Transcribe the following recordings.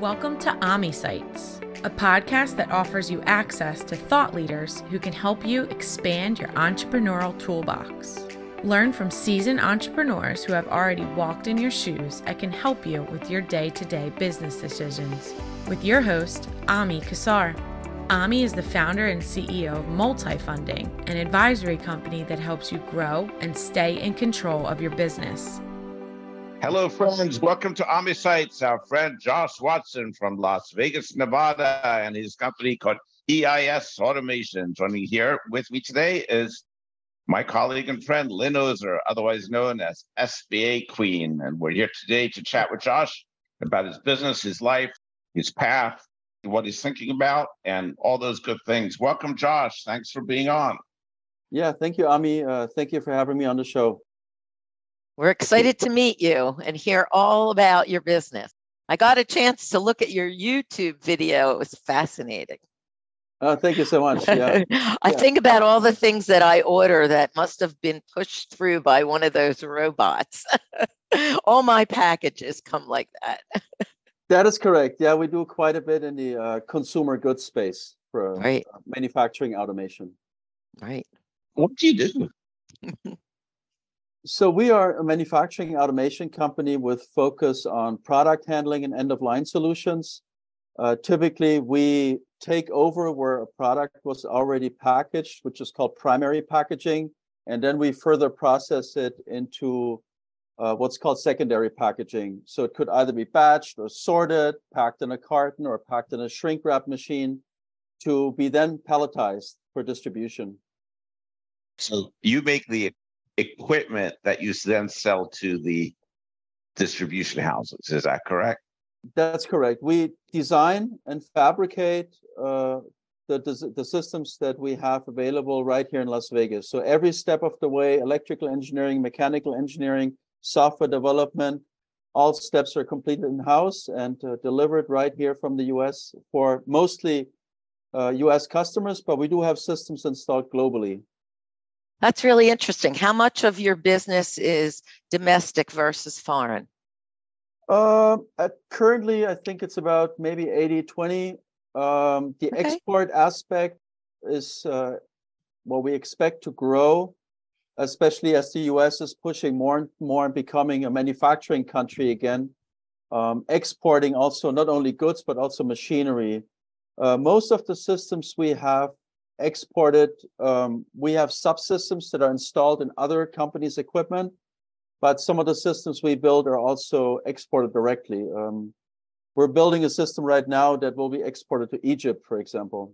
Welcome to AmiSights, a podcast that offers you access to thought leaders who can help you expand your entrepreneurial toolbox. Learn from seasoned entrepreneurs who have already walked in your shoes and can help you with your day to day business decisions. With your host, Ami Kassar. Ami is the founder and CEO of Multifunding, an advisory company that helps you grow and stay in control of your business. Hello, friends. Welcome to AmiSights. Our friend Josh Watson from Las Vegas, Nevada, and his company called EIS Automation. Joining here with me today is my colleague and friend Lynn Ozer, otherwise known as SBA Queen. And we're here today to chat with Josh about his business, his life, his path, what he's thinking about, and all those good things. Welcome, Josh. Thanks for being on. Yeah, thank you, Ami. Uh, thank you for having me on the show. We're excited to meet you and hear all about your business. I got a chance to look at your YouTube video. It was fascinating. Oh, thank you so much. Yeah. I yeah. think about all the things that I order that must have been pushed through by one of those robots. all my packages come like that. That is correct. Yeah, we do quite a bit in the uh, consumer goods space for right. uh, manufacturing automation. Right. What do you do? So we are a manufacturing automation company with focus on product handling and end of line solutions. Uh, typically, we take over where a product was already packaged, which is called primary packaging, and then we further process it into uh, what's called secondary packaging. So it could either be batched or sorted, packed in a carton or packed in a shrink wrap machine to be then palletized for distribution. So you make the equipment that you then sell to the distribution houses. Is that correct? That's correct. We design and fabricate uh, the, the systems that we have available right here in Las Vegas. So every step of the way, electrical engineering, mechanical engineering, software development. All steps are completed in house and uh, delivered right here from the US for mostly uh, US customers, but we do have systems installed globally. That's really interesting. How much of your business is domestic versus foreign? Uh, currently, I think it's about maybe 80 20. Um, the okay. export aspect is uh, what we expect to grow especially as the US is pushing more and more and becoming a manufacturing country again, um, exporting also not only goods, but also machinery. Uh, most of the systems we have exported, um, we have subsystems that are installed in other companies' equipment, but some of the systems we build are also exported directly. Um, we're building a system right now that will be exported to Egypt, for example.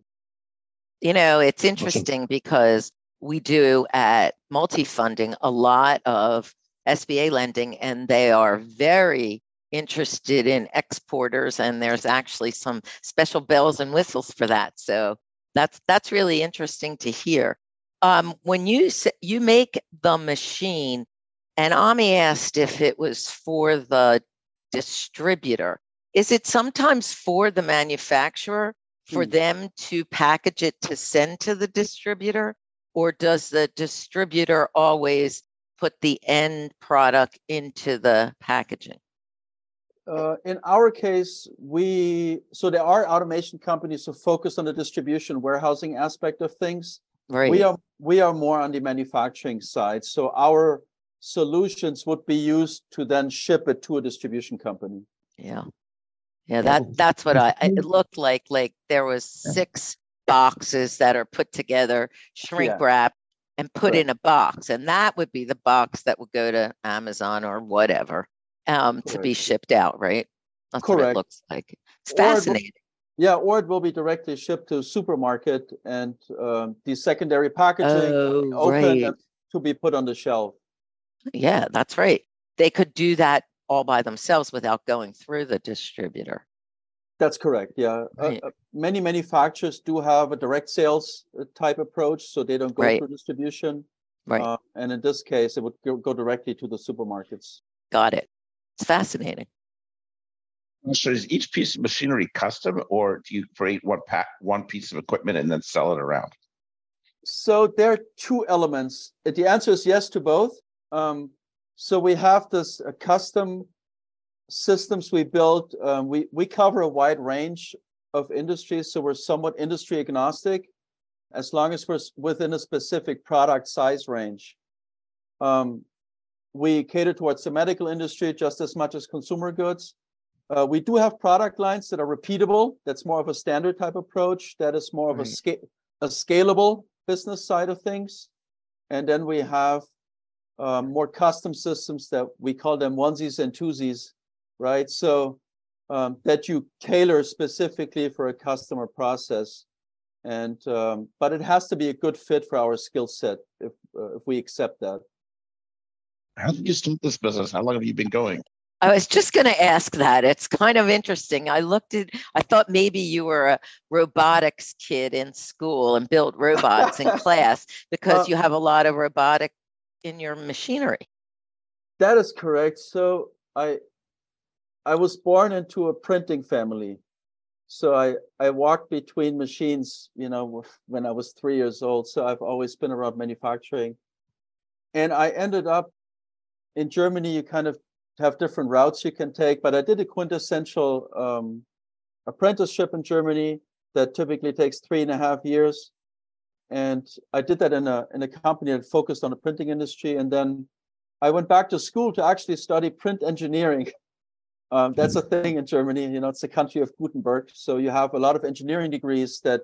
You know, it's interesting because we do at MultiFunding a lot of SBA lending, and they are very interested in exporters, and there's actually some special bells and whistles for that. So that's that's really interesting to hear. Um, when you you make the machine, and Ami asked if it was for the distributor. Is it sometimes for the manufacturer for hmm. them to package it to send to the distributor? or does the distributor always put the end product into the packaging? Uh, in our case, we so there are automation companies who focus on the distribution warehousing aspect of things. Right. We are we are more on the manufacturing side. So our solutions would be used to then ship it to a distribution company. Yeah. Yeah, that that's what I it looked like. Like there was six boxes that are put together, shrink yeah. wrap, and put right. in a box. And that would be the box that would go to Amazon or whatever um, to be shipped out, right? That's Correct. what it looks like. It's fascinating. yeah, or it will be directly shipped to a supermarket and um, the secondary packaging oh, open right. to be put on the shelf. Yeah, that's right. They could do that all by themselves without going through the distributor. That's correct. Yeah. Uh, right. Uh, many manufacturers do have a direct sales uh, type approach, so they don't go right. through distribution. Right. Uh, and in this case, it would go, go, directly to the supermarkets. Got it. It's fascinating. So is each piece of machinery custom, or do you create one pack, one piece of equipment, and then sell it around? So there are two elements. The answer is yes to both. Um, so we have this custom systems we build, um, we we cover a wide range of industries, so we're somewhat industry agnostic, as long as we're within a specific product size range. Um, we cater towards the medical industry just as much as consumer goods. Uh, we do have product lines that are repeatable. That's more of a standard type approach. That is more of a, sca- a scalable business side of things. And then we have um, more custom systems that we call them onesies and twosies, right? So um, that you tailor specifically for a customer process. And um, but it has to be a good fit for our skill set if uh, if we accept that. How did you start this business? How long have you been going? I was just going to ask that. It's kind of interesting. I looked at, I thought maybe you were a robotics kid in school and built robots in class because uh, you have a lot of robotic in your machinery. That is correct. So I, I was born into a printing family. So I, I walked between machines, you know, when I was three years old. So I've always been around manufacturing. And I ended up in Germany, you kind of have different routes you can take, but I did a quintessential um, apprenticeship in Germany that typically takes three and a half years. And I did that in a in a company that focused on the printing industry. And then I went back to school to actually study print engineering. Um, that's a thing in Germany. You know, it's the country of Gutenberg. So you have a lot of engineering degrees that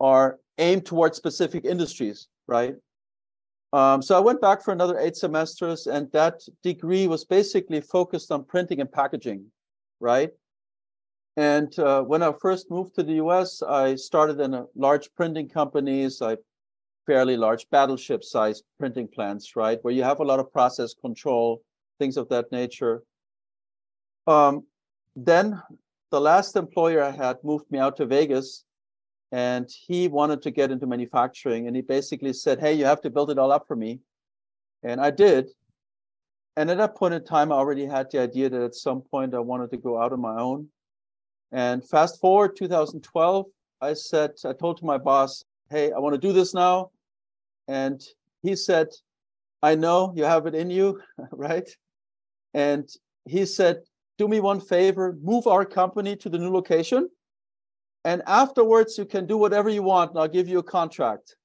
are aimed towards specific industries, right? Um, so I went back for another eight semesters, and that degree was basically focused on printing and packaging, right? And uh, when I first moved to the US, I started in a large printing companies, like fairly large battleship sized printing plants, right? Where you have a lot of process control, things of that nature. Um, then the last employer I had moved me out to Vegas and he wanted to get into manufacturing and he basically said hey you have to build it all up for me. And i did. And at that point in time i already had the idea that at some point i wanted to go out on my own. And fast forward 2012 i said i told to my boss hey i want to do this now. And he said i know you have it in you right? And he said do me one favor move our company to the new location and afterwards you can do whatever you want and i'll give you a contract.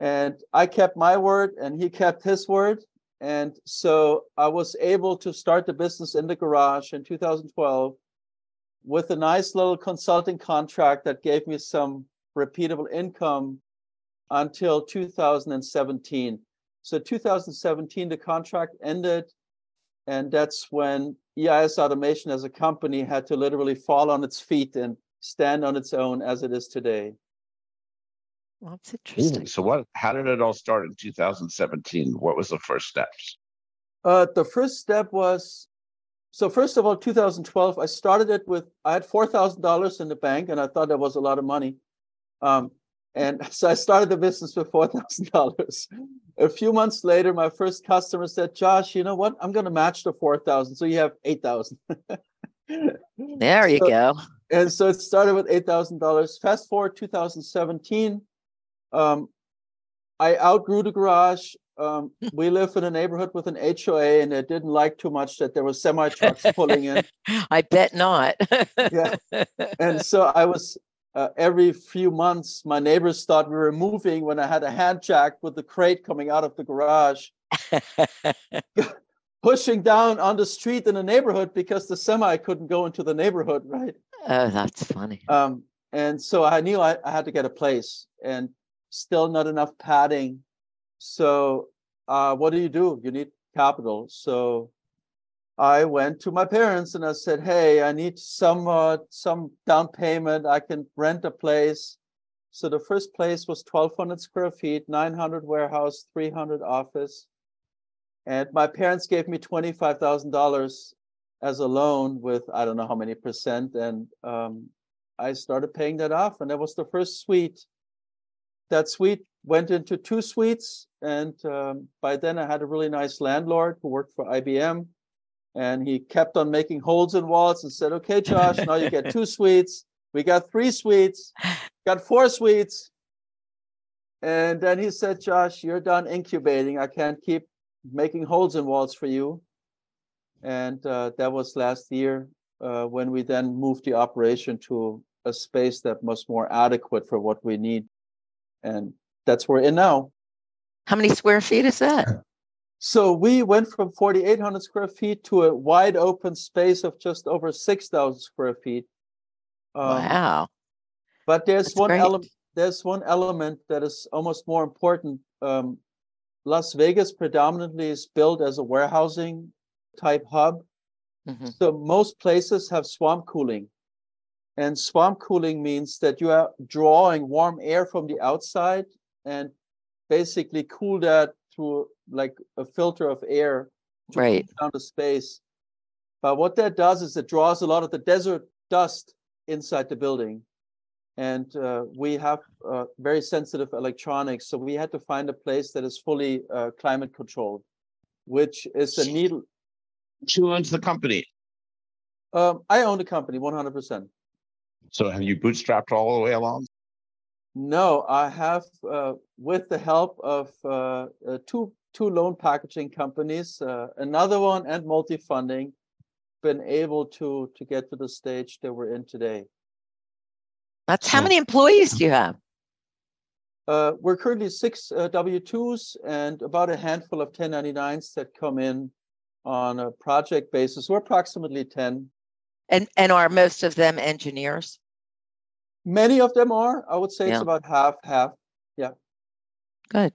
And i kept my word and he kept his word. And so i was able to start the business in the garage in 2012 with a nice little consulting contract that gave me some repeatable income until 2017 so 2017 the contract ended and that's when EIS automation as a company had to literally fall on its feet and stand on its own as it is today. Well, that's interesting. So, what? How did it all start in 2017? What was the first steps? Uh, the first step was so. First of all, 2012, I started it with I had four thousand dollars in the bank, and I thought that was a lot of money. Um, and so I started the business with four thousand dollars. A few months later, my first customer said, "Josh, you know what? I'm going to match the four thousand, so you have eight thousand. there you so, go and so it started with eight thousand dollars. Fast forward 2017, um, I outgrew the garage. Um, we live in a neighborhood with an HOA, and it didn't like too much that there was semi trucks pulling in. I bet not. yeah, and so I was uh, every few months. My neighbors thought we were moving when I had a hand jack with the crate coming out of the garage. pushing down on the street in the neighborhood because the semi couldn't go into the neighborhood, right? Oh, that's funny. Um, and so I knew I, I, had to get a place and still not enough padding. So uh, what do you do? You need capital. So I went to my parents and I said, "Hey, I need some uh, some down payment. I can rent a place." So the first place was 1,200 square feet, 900 warehouse, 300 office, and my parents gave me twenty-five thousand dollars as a loan with I don't know how many percent, and um, I started paying that off, and that was the first suite. That suite went into two suites, and um, by then I had a really nice landlord who worked for IBM, and he kept on making holes in walls and said, "Okay, Josh, now you get two suites. We got three suites, got four suites." And then he said, "Josh, you're done incubating. I can't keep making holes in walls for you." and uh, that was last year uh, when we then moved the operation to a space that was more adequate for what we need, and that's where we're in now. How many square feet is that? So we went from 4,800 square feet to a wide open space of just over 6,000 square feet. Um, wow! But there's That's one element. There's one element that is almost more important. Um, Las Vegas predominantly is built as a warehousing type hub. Mm-hmm. So most places have swamp cooling. And swamp cooling means that you are drawing warm air from the outside and basically cool that through like a filter of air to right. down the space. But what that does is it draws a lot of the desert dust inside the building. And uh, we have uh, very sensitive electronics, so we had to find a place that is fully uh, climate controlled, which is a needle. Who owns the company? Um, I own the company 100%. So have you bootstrapped all the way along? No, I have, uh, with the help of uh, uh, two two loan packaging companies, uh, another one and MultiFunding, been able to to get to the stage that we're in today. That's how many employees do you have? Uh, we're currently six uh, W-2s and about a handful of 1099s that come in on a project basis. We're approximately 10. And and are most of them engineers? Many of them are. I would say yeah. it's about half, half. Yeah. Good.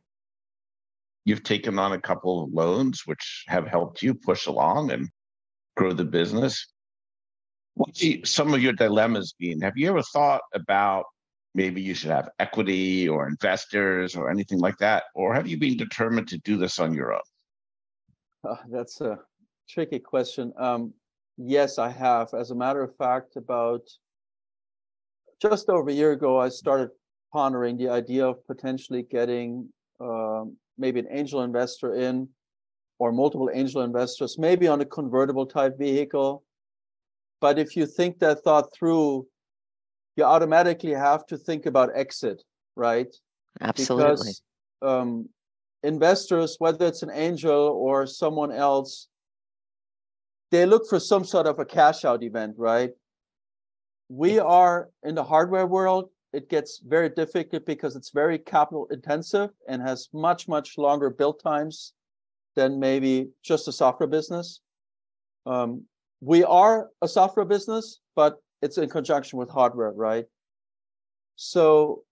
You've taken on a couple of loans which have helped you push along and grow the business. What's some of your dilemmas been? Have you ever thought about maybe you should have equity or investors or anything like that? Or have you been determined to do this on your own? Uh, that's a tricky question. Um, yes, I have. As a matter of fact, about just over a year ago, I started pondering the idea of potentially getting um, maybe an angel investor in or multiple angel investors, maybe on a convertible type vehicle. But if you think that thought through, you automatically have to think about exit, right? Absolutely. Because um, investors, whether it's an angel or someone else, they look for some sort of a cash out event, right? we are in the hardware world it gets very difficult because it's very capital intensive and has much much longer build times than maybe just a software business um, we are a software business but it's in conjunction with hardware right so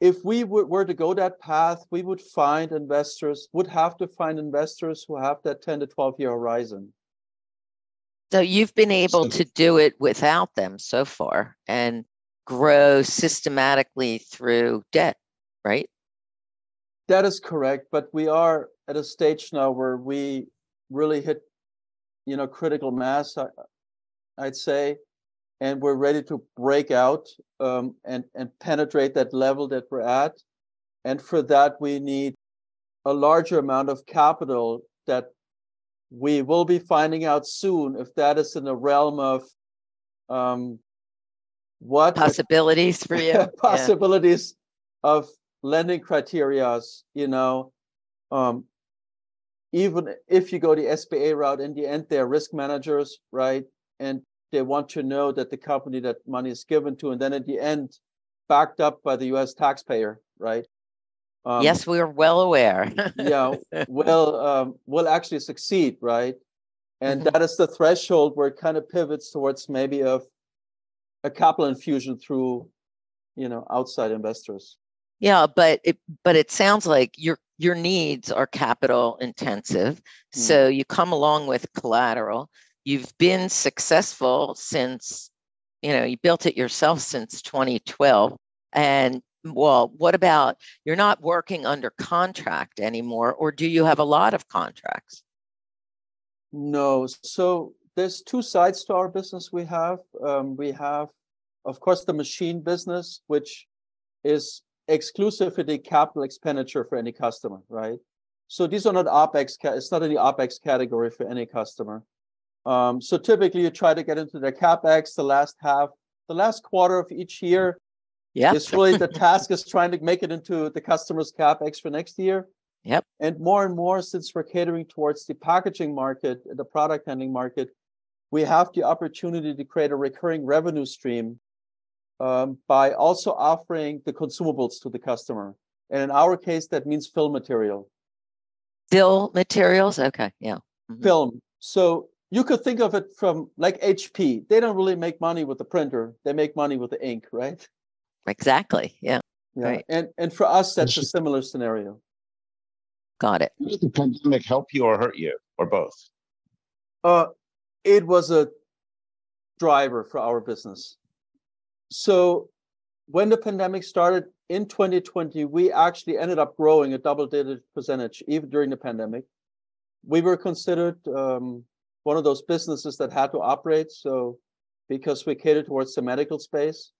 if we were to go that path we would find investors would have to find investors who have that 10 to 12 year horizon so you've been able to do it without them so far and grow systematically through debt, right? That is correct. But we are at a stage now where we really hit, you know, critical mass, I, would say, and we're ready to break out um, and, and penetrate that level that we're at. And for that, we need a larger amount of capital that we will be finding out soon if that is in the realm of um, what possibilities for you possibilities yeah. of lending criterias you know um, even if you go the SBA route in the end they're risk managers right and they want to know that the company that money is given to and then at the end backed up by the us taxpayer right um, yes, we are well aware. yeah, will um, will actually succeed, right? And mm-hmm. that is the threshold where it kind of pivots towards maybe of a capital infusion through, you know, outside investors. Yeah, but it but it sounds like your your needs are capital intensive. Mm. So you come along with collateral. You've been successful since, you know, you built it yourself since 2012 and well, what about you're not working under contract anymore, or do you have a lot of contracts? No. So there's two sides to our business we have. Um, we have, of course, the machine business, which is exclusively capital expenditure for any customer, right? So these are not OPEX, it's not in the OPEX category for any customer. Um, so typically you try to get into their CapEx the last half, the last quarter of each year, yeah. It's really the task is trying to make it into the customer's capex for next year. Yep. And more and more, since we're catering towards the packaging market, the product handling market, we have the opportunity to create a recurring revenue stream um, by also offering the consumables to the customer. And in our case, that means film material. Fill materials? Okay. Yeah. Mm-hmm. Film. So you could think of it from like HP. They don't really make money with the printer. They make money with the ink, right? Exactly. Yeah. Yeah. Right. And and for us, that's a similar scenario. Got it. Did the pandemic help you or hurt you, or both? Uh, it was a driver for our business. So when the pandemic started in 2020, we actually ended up growing a double-digit percentage even during the pandemic. We were considered um, one of those businesses that had to operate. So because we catered towards the medical space,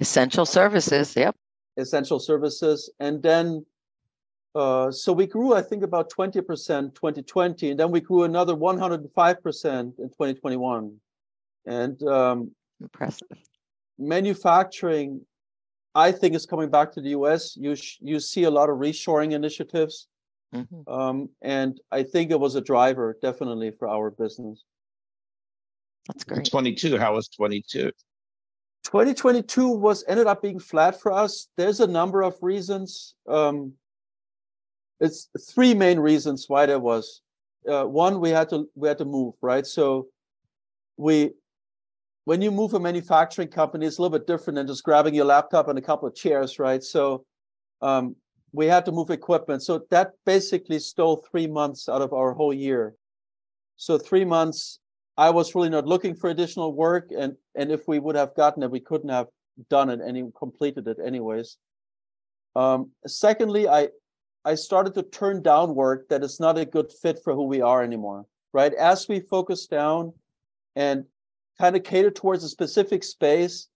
essential services, yep, essential services, and then uh, so we grew, I think, about 20% 2020, and then we grew another 105% in 2021. And um, impressive. Manufacturing, I think, is coming back to the US. You sh- you see a lot of reshoring initiatives, mm-hmm. um, and I think it was a driver definitely for our business. That's great. 22. How was 22? 2022 was ended up being flat for us. There's a number of reasons. Um, it's three main reasons why there was. Uh, one, we had to we had to move right. So we when you move a manufacturing company, it's a little bit different than just grabbing your laptop and a couple of chairs, right? So um, we had to move equipment. So that basically stole three months out of our whole year. So three months, I was really not looking for additional work, and and if we would have gotten it, we couldn't have done it any completed it anyways. Um, secondly, I I started to turn down work that is not a good fit for who we are anymore, right? As we focus down and kind of cater towards a specific space,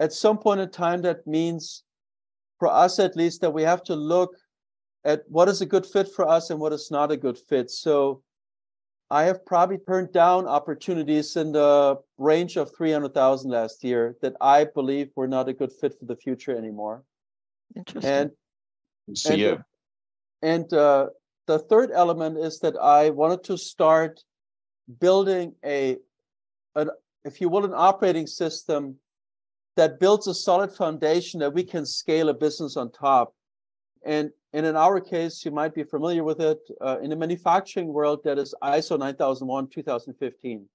at some point in time, that means for us at least that we have to look at what is a good fit for us and what is not a good fit. So I have probably turned down opportunities in the range of 300,000 last year that I believe were not a good fit for the future anymore. Interesting. And, See and, you. And uh, the third element is that I wanted to start building a, an, if you will, an operating system that builds a solid foundation that we can scale a business on top. And, and in our case, you might be familiar with it. Uh, in the manufacturing world, that is ISO 9001 2015.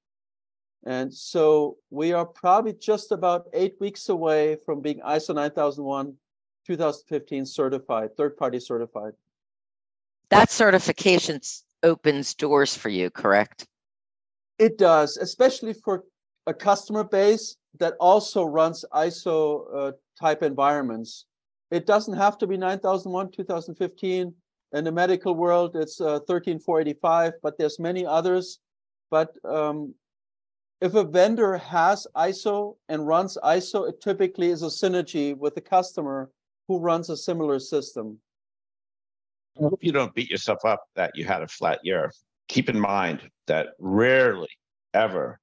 And so we are probably just about eight weeks away from being ISO 9001 2015 certified, third party certified that certification opens doors for you, correct? It does, especially for a customer base that also runs ISO uh, type environments. It doesn't have to be 9001 2015. In the medical world, it's uh, 13485, but there's many others. But um, if a vendor has ISO and runs ISO, it typically is a synergy with the customer who runs a similar system. I hope you don't beat yourself up that you had a flat year. Keep in mind that rarely ever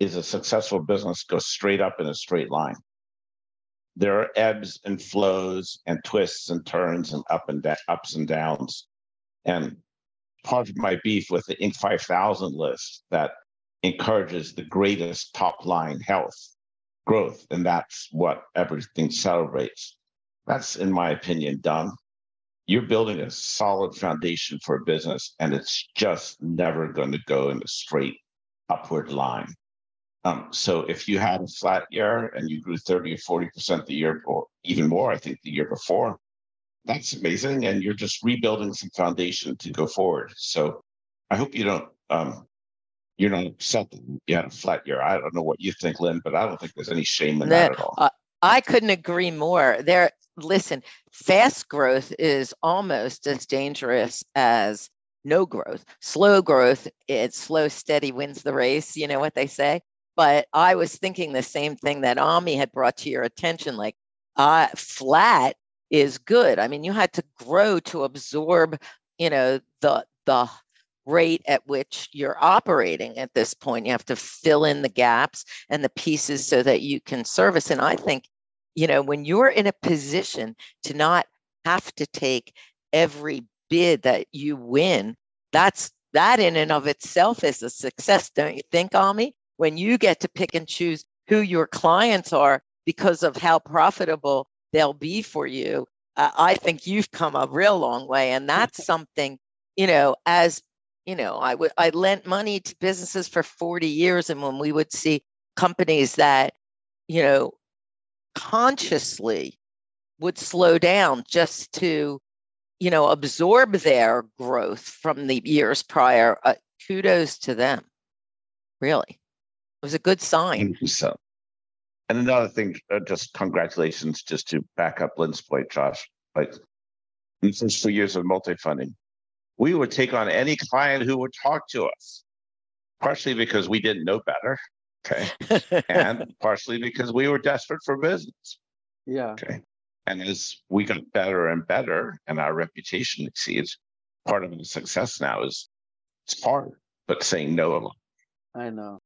is a successful business go straight up in a straight line. There are ebbs and flows and twists and turns and up and da- ups and downs. And part of my beef with the Inc. 5000 list that encourages the greatest top line health growth, and that's what everything celebrates. That's, in my opinion, done. you're building a solid foundation for a business and it's just never going to go in a straight upward line. Um, so if you had a flat year and you grew 30 or 40% the year or even more, I think the year before, that's amazing. And you're just rebuilding some foundation to go forward. So I hope you don't, um, you're not upset that you had a flat year. I don't know what you think, Lynn, but I don't think there's any shame in that at all. Uh, I couldn't agree more. There, listen, fast growth is almost as dangerous as no growth. Slow growth, it's slow, steady wins the race. You know what they say? But I was thinking the same thing that Ami had brought to your attention like, uh, flat is good. I mean, you had to grow to absorb, you know, the, the, rate at which you're operating at this point. You have to fill in the gaps and the pieces so that you can service. And I think you know, when you're in a position to not have to take every bid that you win, that's that in and of itself is a success, don't you think, Ami? When you get to pick and choose who your clients are because of how profitable they'll be for you, uh, I think you've come a real long way. And that's something, you know, as you know, I would I lent money to businesses for 40 years. And when we would see companies that, you know, consciously would slow down just to you know absorb their growth from the years prior uh, kudos to them really was a good sign. So and another thing uh, just congratulations just to back up lynn's point josh like in the first two years of MultiFunding we would take on any client who would talk to us partially because we didn't know better okay? And partially because we were desperate for business yeah. okay? And as we got better and better and our reputation exceeds, part of the success now is it's hard, but saying no a lot. I know.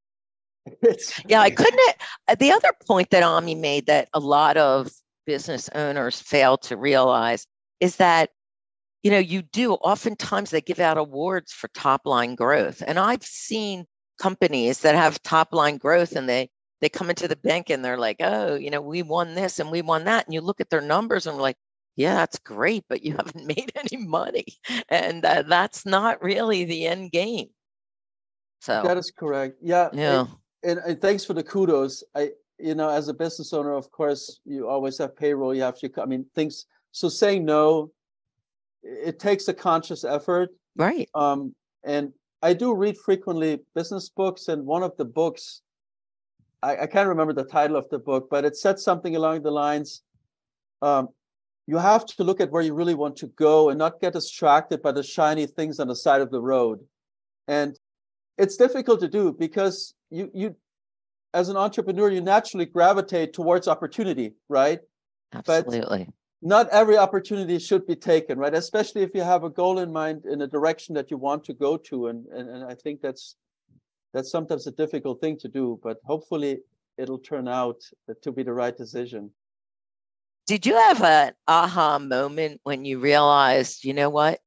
yeah, I couldn't. Uh, the other point that Ami made that a lot of business owners fail to realize is that, you know, you do oftentimes they give out awards for top line growth. And I've seen companies that have top line growth and they they come into the bank and they're like, oh, you know, we won this and we won that. And you look at their numbers and we're like, yeah, that's great, but you haven't made any money. And uh, that's not really the end game. So that is correct. Yeah. Yeah. And, and, thanks for the kudos. I, you know, as a business owner, of course, you always have payroll. You have to, I mean, things. So saying no, it takes a conscious effort. Right. Um, and I do read frequently business books, and one of the books I, I, can't remember the title of the book, but it said something along the lines um, you have to look at where you really want to go and not get distracted by the shiny things on the side of the road. And it's difficult to do because you you as an entrepreneur, you naturally gravitate towards opportunity, right? Absolutely. But not every opportunity should be taken, right? Especially if you have a goal in mind in a direction that you want to go to. And and, and I think that's that's sometimes a difficult thing to do, but hopefully it'll turn out to be the right decision. Did you have an aha moment when you realized, you know what,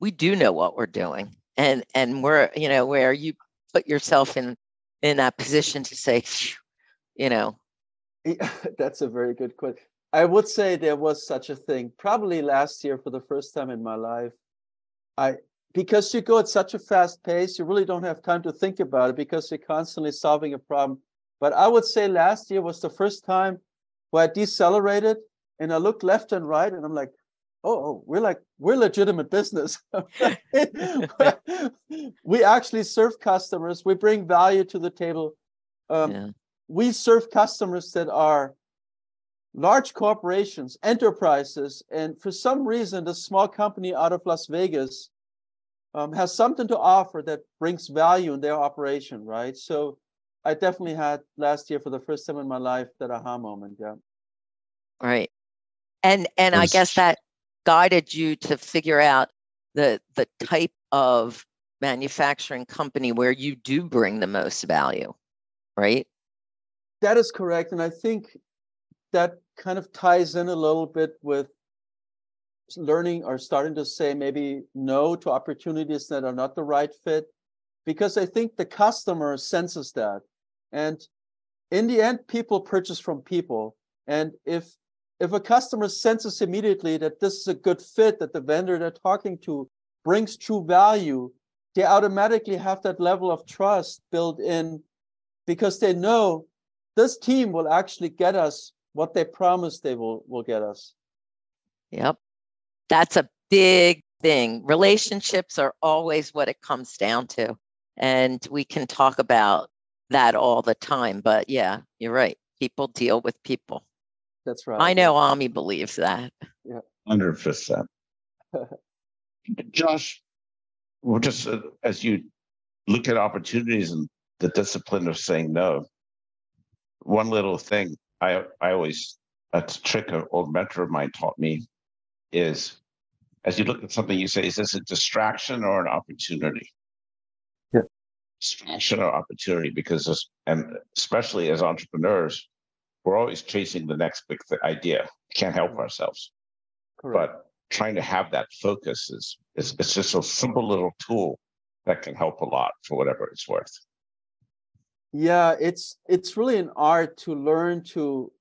we do know what we're doing, and and we're you know where you put yourself in in that position to say, you know, that's a very good question. I would say there was such a thing probably last year for the first time in my life. I because you go at such a fast pace, you really don't have time to think about it because you're constantly solving a problem. But I would say last year was the first time where I decelerated and I looked left and right and I'm like, oh, oh we're like, we're legitimate business. we actually serve customers, we bring value to the table. Um, yeah. We serve customers that are large corporations, enterprises, and for some reason, the small company out of Las Vegas um, has something to offer that brings value in their operation, right? So I definitely had last year for the first time in my life that aha moment. Yeah. Right. And and I guess that guided you to figure out the the type of manufacturing company where you do bring the most value, right? That is correct. And I think that kind of ties in a little bit with learning or starting to say maybe no to opportunities that are not the right fit because I think the customer senses that. And in the end, people purchase from people. And if if a customer senses immediately that this is a good fit, that the vendor they're talking to brings true value, they automatically have that level of trust built in because they know this team will actually get us what they promise they will, will get us. Yep. That's a big thing. Relationships are always what it comes down to. And we can talk about that all the time. But yeah, you're right. People deal with people. That's right. I know Ami believes that. Yeah. 100%. Josh, well, just uh, as you look at opportunities and the discipline of saying no, one little thing I, I always, a trick an old mentor of mine taught me is as you look at something, you say, is this a distraction or an opportunity? Yeah. Distraction or opportunity, because this, and especially as entrepreneurs, we're always chasing the next big th- idea. Can't help ourselves. Correct. But trying to have that focus is, is it's just a simple little tool that can help a lot for whatever it's worth. Yeah, it's it's really an art to learn to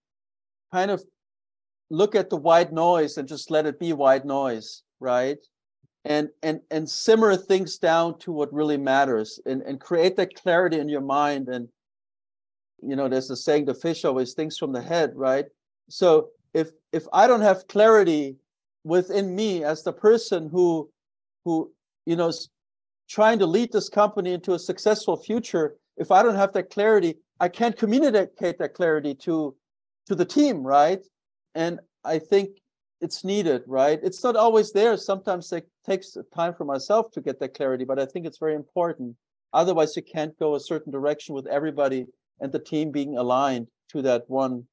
kind of look at the white noise and just let it be white noise, right? And and and simmer things down to what really matters and, and create that clarity in your mind. And you know, there's a saying the fish always thinks from the head, right? So if if I don't have clarity within me as the person who who you know is trying to lead this company into a successful future, if I don't have that clarity, I can't communicate that clarity to to the team, right? And I think it's needed, right? It's not always there. Sometimes it takes time for myself to get that clarity, but I think it's very important. Otherwise, you can't go a certain direction with everybody and the team being aligned to that one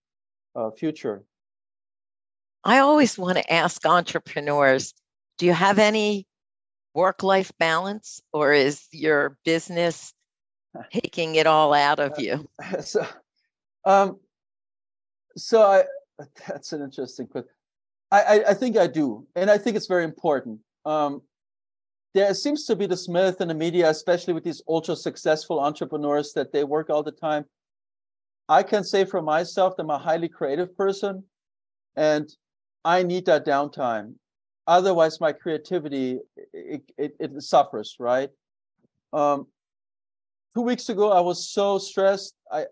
uh, future. I always want to ask entrepreneurs do you have any work life balance, or is your business taking it all out of you? so, um, so I that's an interesting question. I, I, I think I do, and I think it's very important. Um, there seems to be this myth in the media, especially with these ultra successful entrepreneurs, that they work all the time. I can say for myself that I'm a highly creative person, and I need that downtime. Otherwise, my creativity it, it, it suffers. Right. Um, two weeks ago, I was so stressed. I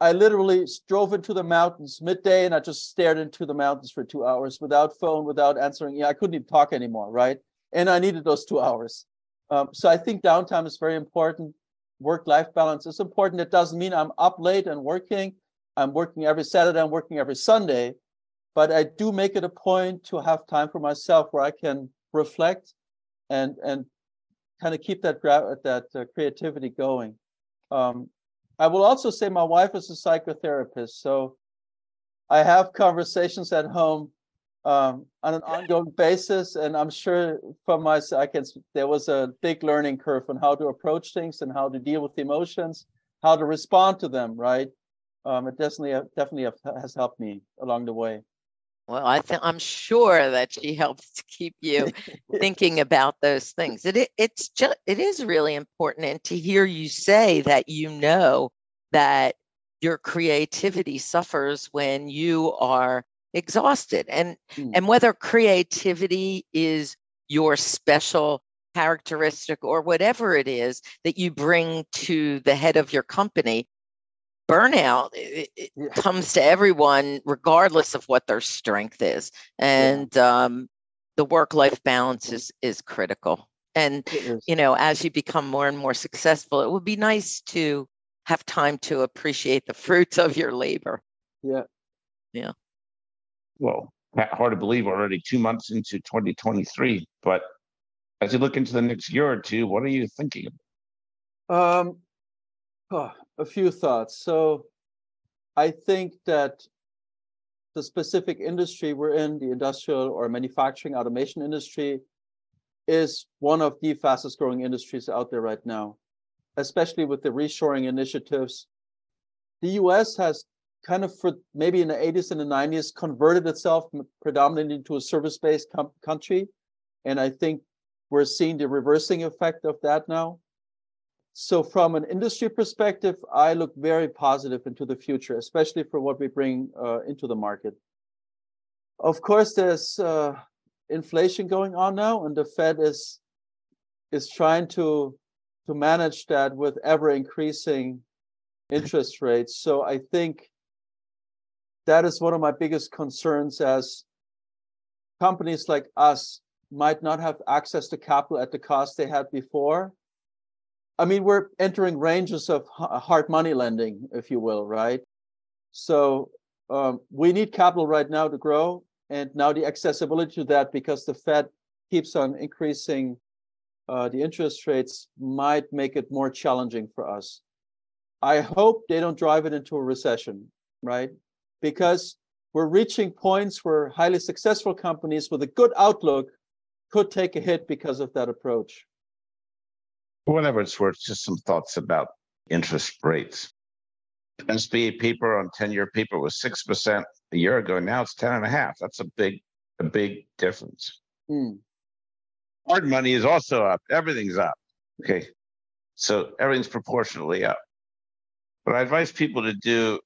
I literally drove into the mountains midday and I just stared into the mountains for two hours without phone, without answering. Yeah, I couldn't even talk anymore, right? And I needed those two hours. Um, so I think downtime is very important. Work-life balance is important. It doesn't mean I'm up late and working. I'm working every Saturday. I'm working every Sunday, but I do make it a point to have time for myself where I can reflect and and kind of keep that that uh, creativity going. Um, I will also say my wife is a psychotherapist, so I have conversations at home um, on an ongoing basis, and I'm sure from my I can there was a big learning curve on how to approach things and how to deal with emotions, how to respond to them. Right? Um, it definitely definitely has helped me along the way. Well, I think I'm sure that she helps to keep you thinking about those things. It, it it's just it is really important, and to hear you say that you know that your creativity suffers when you are exhausted, and mm. and whether creativity is your special characteristic or whatever it is that you bring to the head of your company burnout yeah. comes to everyone regardless of what their strength is and yeah. um, the work life balance is is critical and you know as you become more and more successful it would be nice to have time to appreciate the fruits of your labor yeah yeah well hard to believe already two months into 2023 but as you look into the next year or two what are you thinking um oh, a few thoughts. So I think that the specific industry we're in, the industrial or manufacturing automation industry, is one of the fastest growing industries out there right now, especially with the reshoring initiatives. The US has kind of, for maybe in the 80s and the 90s, converted itself predominantly into a service based com- country. And I think we're seeing the reversing effect of that now. So from an industry perspective, I look very positive into the future, especially for what we bring uh, into the market. Of course, there's uh, inflation going on now, and the Fed is is trying to to manage that with ever increasing interest rates. So I think that is one of my biggest concerns as companies like us might not have access to capital at the cost they had before I mean, we're entering ranges of hard money lending, if you will, right? So um, we need capital right now to grow, and now the accessibility to that, because the Fed keeps on increasing uh, the interest rates, might make it more challenging for us. I hope they don't drive it into a recession, right? Because we're reaching points where highly successful companies with a good outlook could take a hit because of that approach whatever it's worth, just some thoughts about interest rates. SBA paper on 10 year paper was 6% a year ago. Now it's 10 and a half. That's a big, a big difference. Mm. Hard money is also up. Everything's up. Okay. So everything's proportionally up. What I advise people to do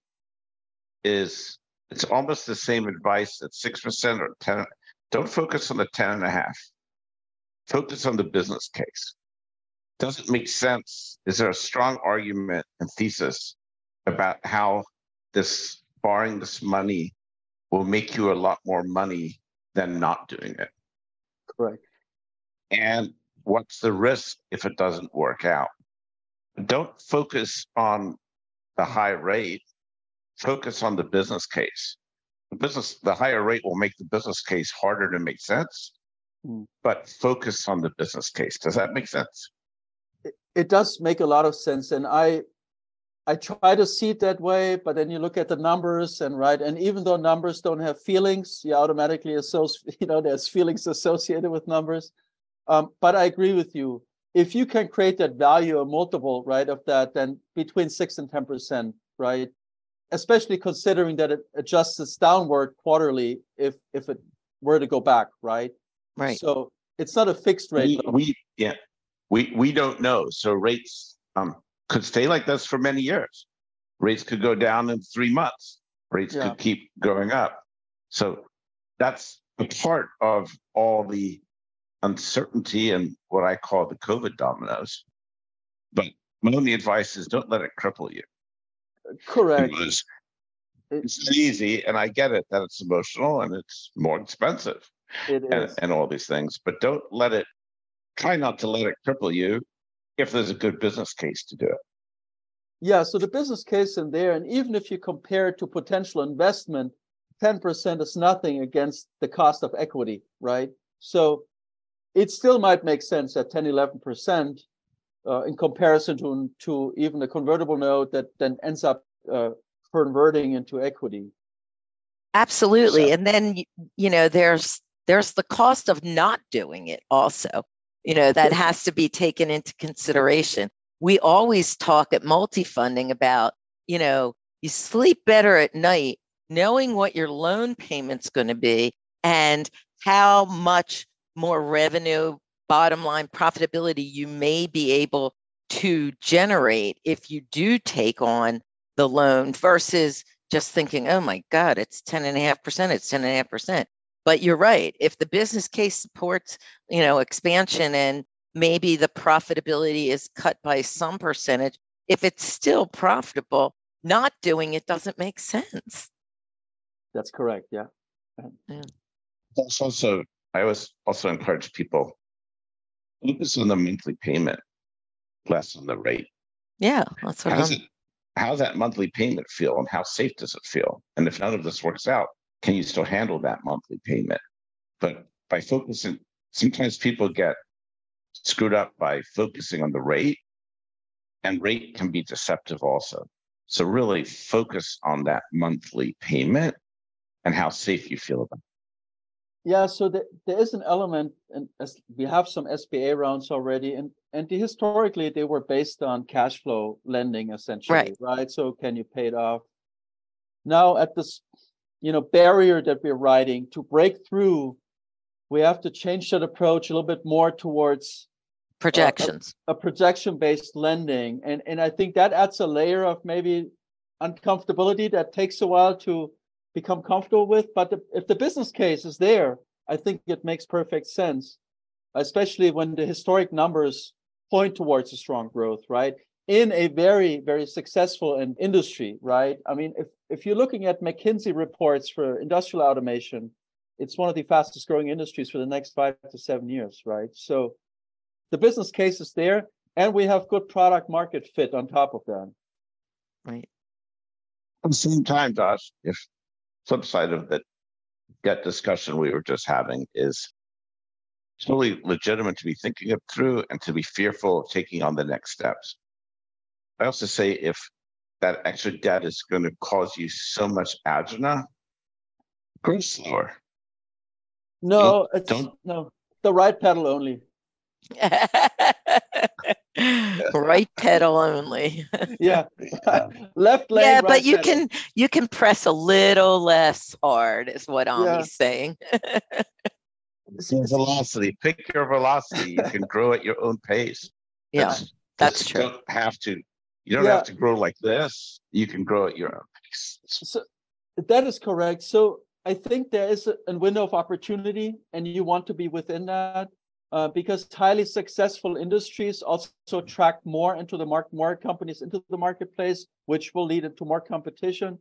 is it's almost the same advice at 6% or 10. Don't focus on the 10 and a half. Focus on the business case. Does it make sense? Is there a strong argument and thesis about how this borrowing this money will make you a lot more money than not doing it? Correct. And what's the risk if it doesn't work out? Don't focus on the high rate, focus on the business case. The business, the higher rate will make the business case harder to make sense, Mm. but focus on the business case. Does that make sense? It, it does make a lot of sense, and I I try to see it that way. But then you look at the numbers, and right, and even though numbers don't have feelings, you automatically associate. You know, there's feelings associated with numbers. Um, but I agree with you. If you can create that value, a multiple, right, of that, then between six and ten percent, right, especially considering that it adjusts downward quarterly if if it were to go back, right? Right. So it's not a fixed rate. We, we yeah, we we don't know. So rates um could stay like this for many years. Rates could go down in three months. Rates Yeah. could keep going up. So that's a part of all the uncertainty and what I call the COVID dominoes. But my only advice is don't let it cripple you. Correct. It's not easy, and I get it that it's emotional and it's more expensive It and, and all these things, but don't let it try not to let it cripple you if there's a good business case to do it. Yeah, so the business case in there, and even if you compare it to potential investment, 10% is nothing against the cost of equity, right? So it still might make sense at 10, 11% uh, in comparison to, to even a convertible note that then ends up uh, converting into equity. Absolutely. So- And then you know there's there's the cost of not doing it also. You know that has to be taken into consideration. We always talk at MultiFunding about, you know, you sleep better at night knowing what your loan payment's going to be and how much more revenue, bottom line profitability you may be able to generate if you do take on the loan versus just thinking, oh my God, it's 10.5%, it's 10.5%. But you're right. If the business case supports, you know, expansion and maybe the profitability is cut by some percentage, if it's still profitable, not doing it doesn't make sense. That's correct. Yeah. That's also, I always also encourage people focus on the monthly payment, less on the rate. Yeah, that's what How does I'm. it, how does that monthly payment feel and how safe does it feel? And if none of this works out, can you still handle that monthly payment? But by focusing, sometimes people get screwed up by focusing on the rate, and rate can be deceptive also. So really focus on that monthly payment and how safe you feel about it. Yeah, so the, there is an element, and as we have some SBA rounds already, and and the, historically they were based on cash flow lending essentially, right? So can you pay it off? Now at this, you know, barrier that we're riding to break through, we have to change that approach a little bit more towards uh, Projections. a projection-based lending, and and I think that adds a layer of maybe uncomfortability that takes a while to become comfortable with. But the, if the business case is there, I think it makes perfect sense, especially when the historic numbers point towards a strong growth, right? In a very, very successful in- industry, right? I mean, if, if you're looking at McKinsey reports for industrial automation, it's one of the fastest growing industries for the next five to seven years, right? So the business case is there, and we have good product market fit on top of that. Right. At the same time, Josh, if flip side of that that discussion we were just having is totally legitimate to be thinking it through and to be fearful of taking on the next steps. I also say if that extra debt is going to cause you so much agina, grow slower. No, it's don't- no the right pedal only. right pedal only. Yeah, left lane. yeah, right but you pedal. can you can press a little less hard, is what Yeah. Ami's saying. velocity. Pick your velocity. You can grow at your own pace. Yeah, that's, that's true. You don't have to. You don't yeah. have to grow like this. You can grow at your own pace. So that is correct. So I think there is a, window of opportunity, and you want to be within that. Uh, because highly successful industries also attract more into the market, more companies into the marketplace, which will lead into more competition.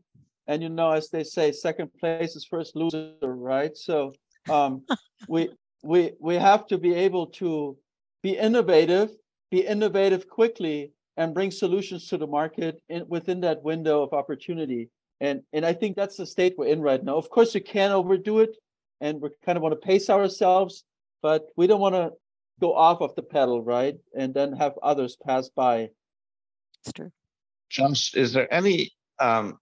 And you know, as they say, second place is first loser, right? So um, we we we have to be able to be innovative, be innovative quickly, and bring solutions to the market in, within that window of opportunity. And and I think that's the state we're in right now. Of course, you can't overdo it, and we kind of want to pace ourselves, but we don't want to go off of the pedal, right? And then have others pass by. That's true. Josh, is there any um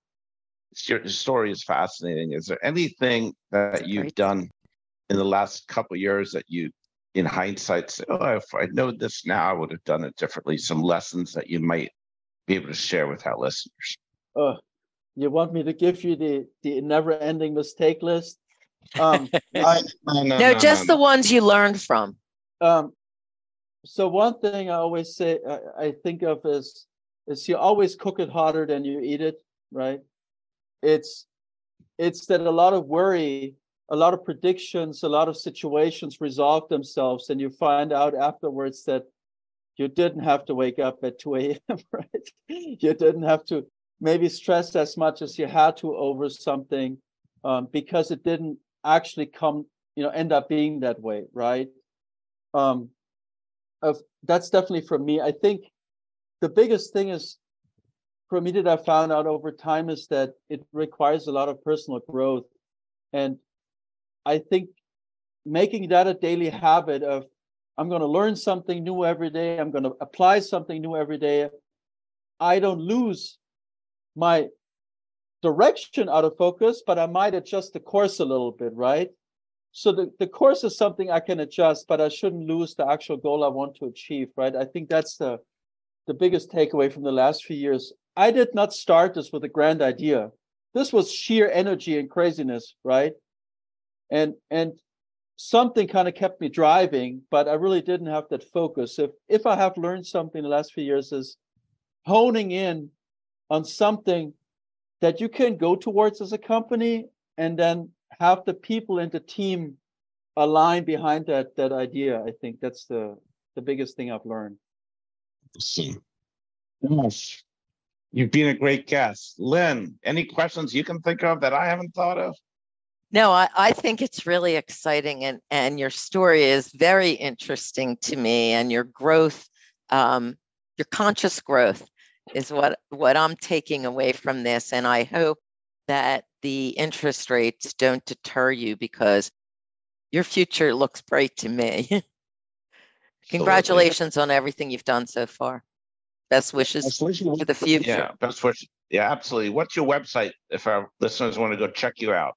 your story is fascinating. Is there anything that you've done in the last couple years that you in hindsight say, oh, if I know this now, I would have done it differently? Some lessons that you might be able to share with our listeners. Oh, you want me to give you the the never ending mistake list? Um, I, no, no, no, just the ones you learned from. Um, so one thing I always say, I, I think of is is you always cook it hotter than you eat it, right? It's it's that a lot of worry a lot of predictions, a lot of situations resolve themselves, and you find out afterwards that you didn't have to wake up at 2 a.m., right? You didn't have to maybe stress as much as you had to over something um, because it didn't actually come, you know, end up being that way, right? Um, of, that's definitely for me. I think the biggest thing is for me that I found out over time is that it requires a lot of personal growth. And I think making that a daily habit of I'm going to learn something new every day, I'm going to apply something new every day. I don't lose my direction out of focus, but I might adjust the course a little bit, right? So the, the course is something I can adjust, but I shouldn't lose the actual goal I want to achieve, right? I think that's the the biggest takeaway from the last few years. I did not start this with a grand idea. This was sheer energy and craziness, right? and and something kind of kept me driving but i really didn't have that focus if if i have learned something the last few years is honing in on something that you can go towards as a company and then have the people and the team align behind that that idea. I think that's the the biggest thing i've learned. Yes. You've been a great guest. Lynn any questions you can think of that i haven't thought of? No, I, I think it's really exciting, and and your story is very interesting to me, and your growth, um, your conscious growth, is what what I'm taking away from this, and I hope that the interest rates don't deter you because your future looks bright to me. Congratulations on everything you've done so far. Best wishes for the future. Yeah, best wishes. Yeah, absolutely. What's your website if our listeners want to go check you out?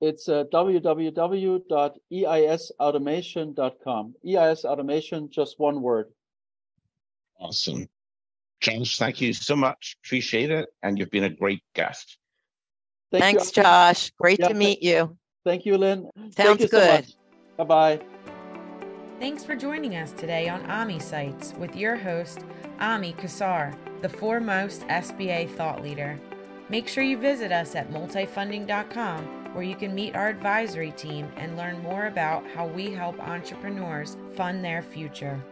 It's uh, www.eisautomation.com. EIS automation, just one word. Awesome. James, thank you so much. Appreciate it. And you've been a great guest. Thank Thanks, you. Josh. Great yeah, to meet you. Thank you, Lynn. Sounds you good. So bye bye. Thanks for joining us today on AmiSights with your host, Ami Kassar, the foremost SBA thought leader. Make sure you visit us at multifunding.com where you can meet our advisory team and learn more about how we help entrepreneurs fund their future.